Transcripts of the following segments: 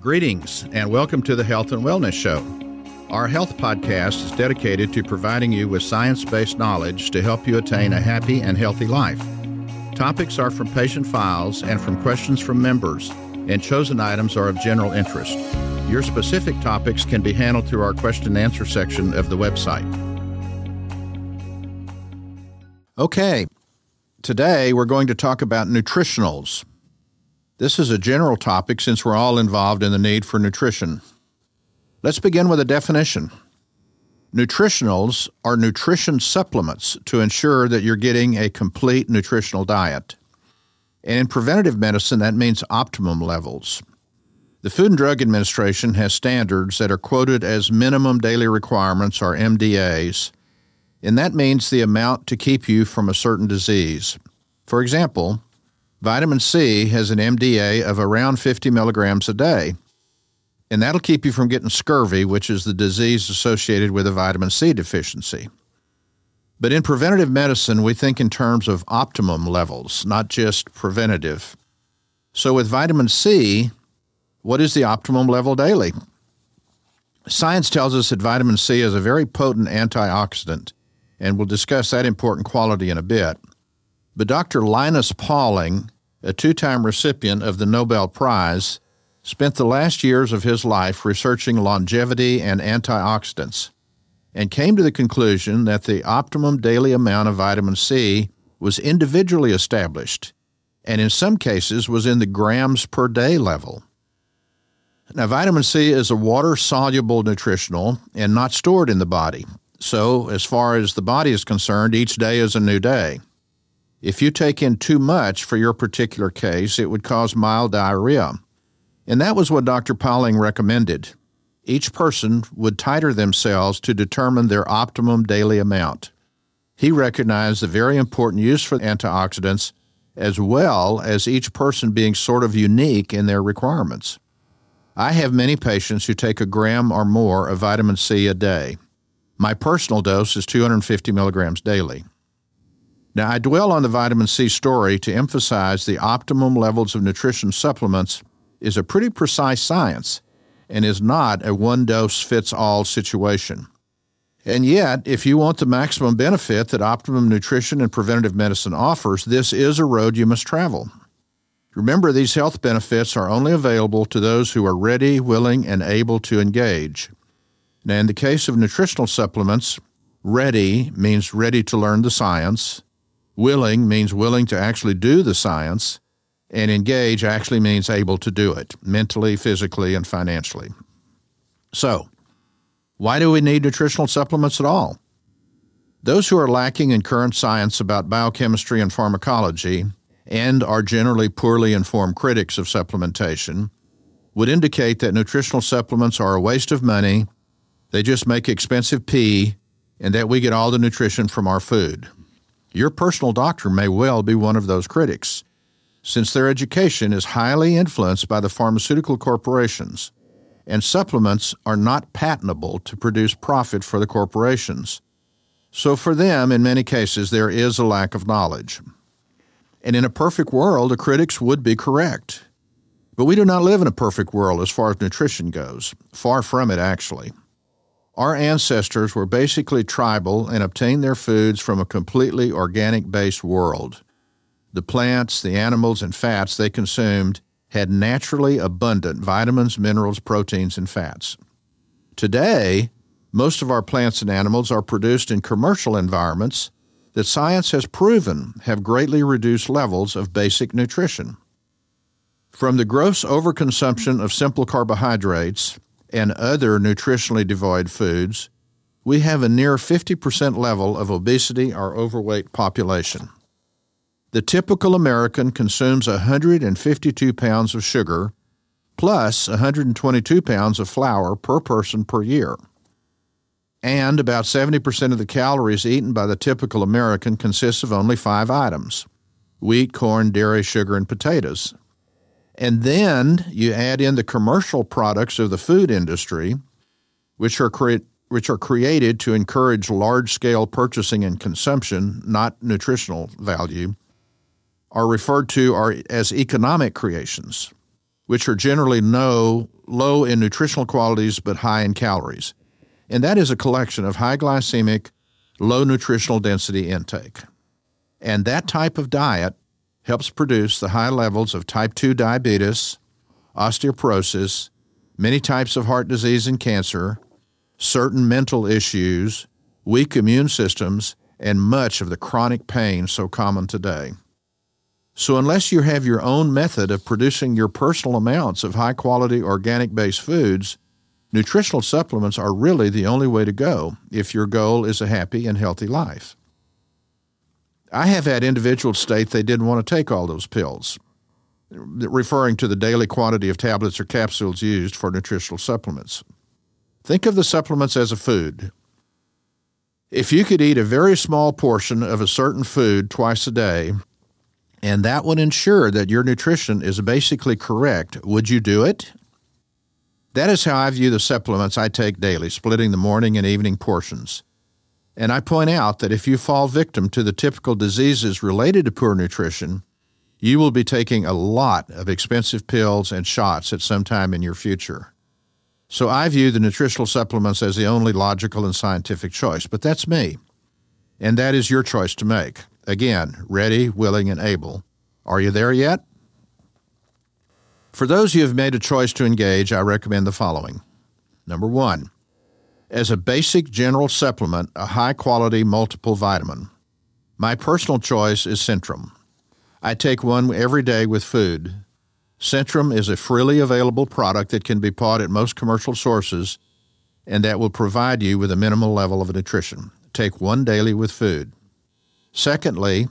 Greetings, and welcome to the Health and Wellness Show. Our health podcast is dedicated to providing you with science based knowledge to help you attain a happy and healthy life. Topics are from patient files and from questions from members, and chosen items are of general interest. Your specific topics can be handled through our question and answer section of the website. Okay, today we're going to talk about nutritionals. This is a general topic since we're all involved in the need for nutrition. Let's begin with a definition. Nutritionals are nutrition supplements to ensure that you're getting a complete nutritional diet. And in preventative medicine, that means optimum levels. The Food and Drug Administration has standards that are quoted as minimum daily requirements, or MDAs, and that means the amount to keep you from a certain disease. For example, Vitamin C has an MDA of around 50 milligrams a day, and that'll keep you from getting scurvy, which is the disease associated with a vitamin C deficiency. But in preventative medicine, we think in terms of optimum levels, not just preventative. So with vitamin C, what is the optimum level daily? Science tells us that vitamin C is a very potent antioxidant, and we'll discuss that important quality in a bit. But Dr. Linus Pauling, a two time recipient of the Nobel Prize, spent the last years of his life researching longevity and antioxidants and came to the conclusion that the optimum daily amount of vitamin C was individually established and in some cases was in the grams per day level. Now, vitamin C is a water soluble nutritional and not stored in the body. So, as far as the body is concerned, each day is a new day. If you take in too much for your particular case, it would cause mild diarrhea. And that was what Dr. Pauling recommended. Each person would titer themselves to determine their optimum daily amount. He recognized the very important use for antioxidants as well as each person being sort of unique in their requirements. I have many patients who take a gram or more of vitamin C a day. My personal dose is 250 milligrams daily. Now, I dwell on the vitamin C story to emphasize the optimum levels of nutrition supplements is a pretty precise science and is not a one dose fits all situation. And yet, if you want the maximum benefit that optimum nutrition and preventative medicine offers, this is a road you must travel. Remember, these health benefits are only available to those who are ready, willing, and able to engage. Now, in the case of nutritional supplements, ready means ready to learn the science, Willing means willing to actually do the science, and engage actually means able to do it mentally, physically, and financially. So, why do we need nutritional supplements at all? Those who are lacking in current science about biochemistry and pharmacology and are generally poorly informed critics of supplementation would indicate that nutritional supplements are a waste of money, they just make expensive pee, and that we get all the nutrition from our food. Your personal doctor may well be one of those critics, since their education is highly influenced by the pharmaceutical corporations, and supplements are not patentable to produce profit for the corporations. So, for them, in many cases, there is a lack of knowledge. And in a perfect world, the critics would be correct. But we do not live in a perfect world as far as nutrition goes. Far from it, actually. Our ancestors were basically tribal and obtained their foods from a completely organic based world. The plants, the animals, and fats they consumed had naturally abundant vitamins, minerals, proteins, and fats. Today, most of our plants and animals are produced in commercial environments that science has proven have greatly reduced levels of basic nutrition. From the gross overconsumption of simple carbohydrates and other nutritionally devoid foods, we have a near 50% level of obesity or overweight population. The typical American consumes 152 pounds of sugar plus 122 pounds of flour per person per year. And about 70% of the calories eaten by the typical American consists of only five items wheat, corn, dairy, sugar, and potatoes. And then you add in the commercial products of the food industry, which are cre- which are created to encourage large scale purchasing and consumption, not nutritional value, are referred to as economic creations. which are generally no, low in nutritional qualities but high in calories. And that is a collection of high glycemic, low nutritional density intake. And that type of diet helps produce the high levels of type 2 diabetes, osteoporosis, many types of heart disease and cancer, certain mental issues, weak immune systems, and much of the chronic pain so common today. So, unless you have your own method of producing your personal amounts of high quality organic based foods, nutritional supplements are really the only way to go if your goal is a happy and healthy life. I have had individuals state they didn't want to take all those pills, referring to the daily quantity of tablets or capsules used for nutritional supplements. Think of the supplements as a food. If you could eat a very small portion of a certain food twice a day, and that would ensure that your nutrition is basically correct, would you do it? That is how I view the supplements I take daily, splitting the morning and evening portions. And I point out that if you fall victim to the typical diseases related to poor nutrition, you will be taking a lot of expensive pills and shots at some time in your future. So I view the nutritional supplements as the only logical and scientific choice, but that's me. And that is your choice to make. Again, ready, willing, and able. Are you there yet? For those who have made a choice to engage, I recommend the following. Number one, as a basic general supplement, a high quality multiple vitamin. My personal choice is Centrum. I take one every day with food. Centrum is a freely available product that can be bought at most commercial sources and that will provide you with a minimal level of nutrition. Take one daily with food. Secondly,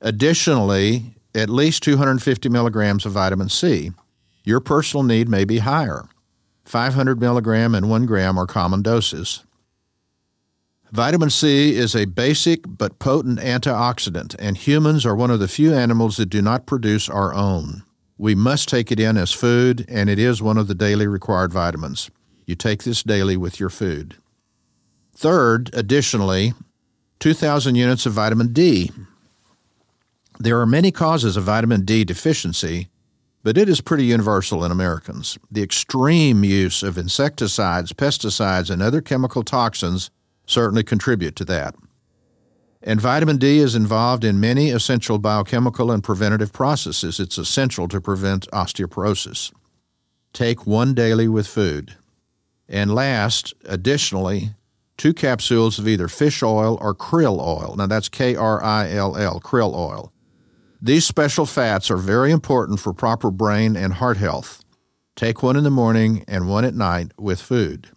additionally, at least 250 milligrams of vitamin C. Your personal need may be higher. 500 milligram and 1 gram are common doses. Vitamin C is a basic but potent antioxidant, and humans are one of the few animals that do not produce our own. We must take it in as food, and it is one of the daily required vitamins. You take this daily with your food. Third, additionally, 2,000 units of vitamin D. There are many causes of vitamin D deficiency, but it is pretty universal in Americans. The extreme use of insecticides, pesticides, and other chemical toxins certainly contribute to that. And vitamin D is involved in many essential biochemical and preventative processes. It's essential to prevent osteoporosis. Take one daily with food. And last, additionally, two capsules of either fish oil or krill oil. Now that's K R I L L, krill oil. These special fats are very important for proper brain and heart health. Take one in the morning and one at night with food.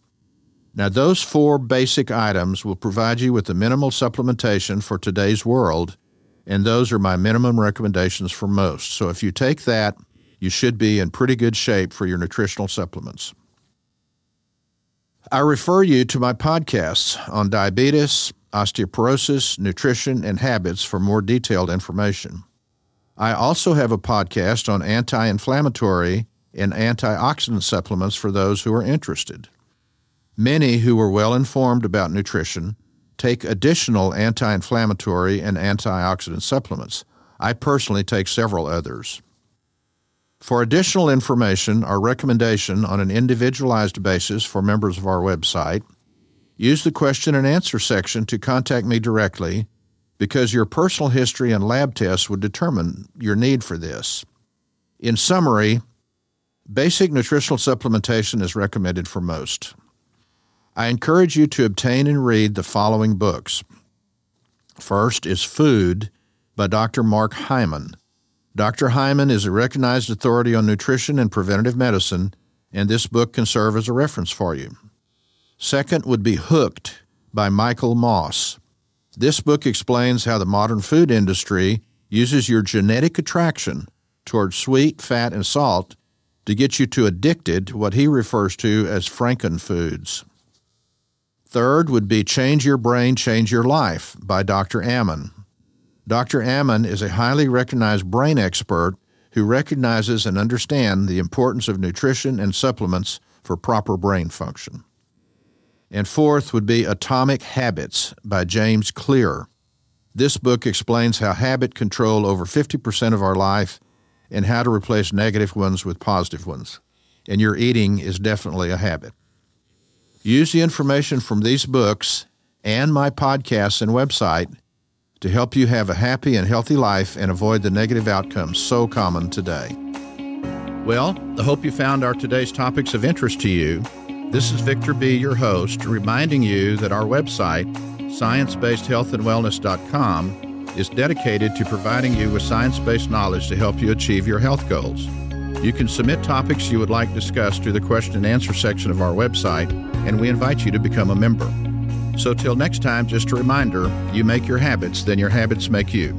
Now, those four basic items will provide you with the minimal supplementation for today's world, and those are my minimum recommendations for most. So, if you take that, you should be in pretty good shape for your nutritional supplements. I refer you to my podcasts on diabetes, osteoporosis, nutrition, and habits for more detailed information. I also have a podcast on anti inflammatory and antioxidant supplements for those who are interested. Many who are well informed about nutrition take additional anti inflammatory and antioxidant supplements. I personally take several others. For additional information or recommendation on an individualized basis for members of our website, use the question and answer section to contact me directly because your personal history and lab tests would determine your need for this. In summary, basic nutritional supplementation is recommended for most. I encourage you to obtain and read the following books. First is Food by Dr. Mark Hyman. Dr. Hyman is a recognized authority on nutrition and preventative medicine, and this book can serve as a reference for you. Second would be Hooked by Michael Moss. This book explains how the modern food industry uses your genetic attraction towards sweet, fat, and salt to get you to addicted to what he refers to as frankenfoods. Third would be Change Your Brain, Change Your Life by Dr. Amen. Dr. Amen is a highly recognized brain expert who recognizes and understands the importance of nutrition and supplements for proper brain function. And fourth would be Atomic Habits by James Clear. This book explains how habit control over 50% of our life and how to replace negative ones with positive ones. And your eating is definitely a habit. Use the information from these books and my podcasts and website to help you have a happy and healthy life and avoid the negative outcomes so common today. Well, I hope you found our today's topics of interest to you. This is Victor B., your host, reminding you that our website, sciencebasedhealthandwellness.com, is dedicated to providing you with science based knowledge to help you achieve your health goals. You can submit topics you would like discussed through the question and answer section of our website, and we invite you to become a member. So, till next time, just a reminder you make your habits, then your habits make you.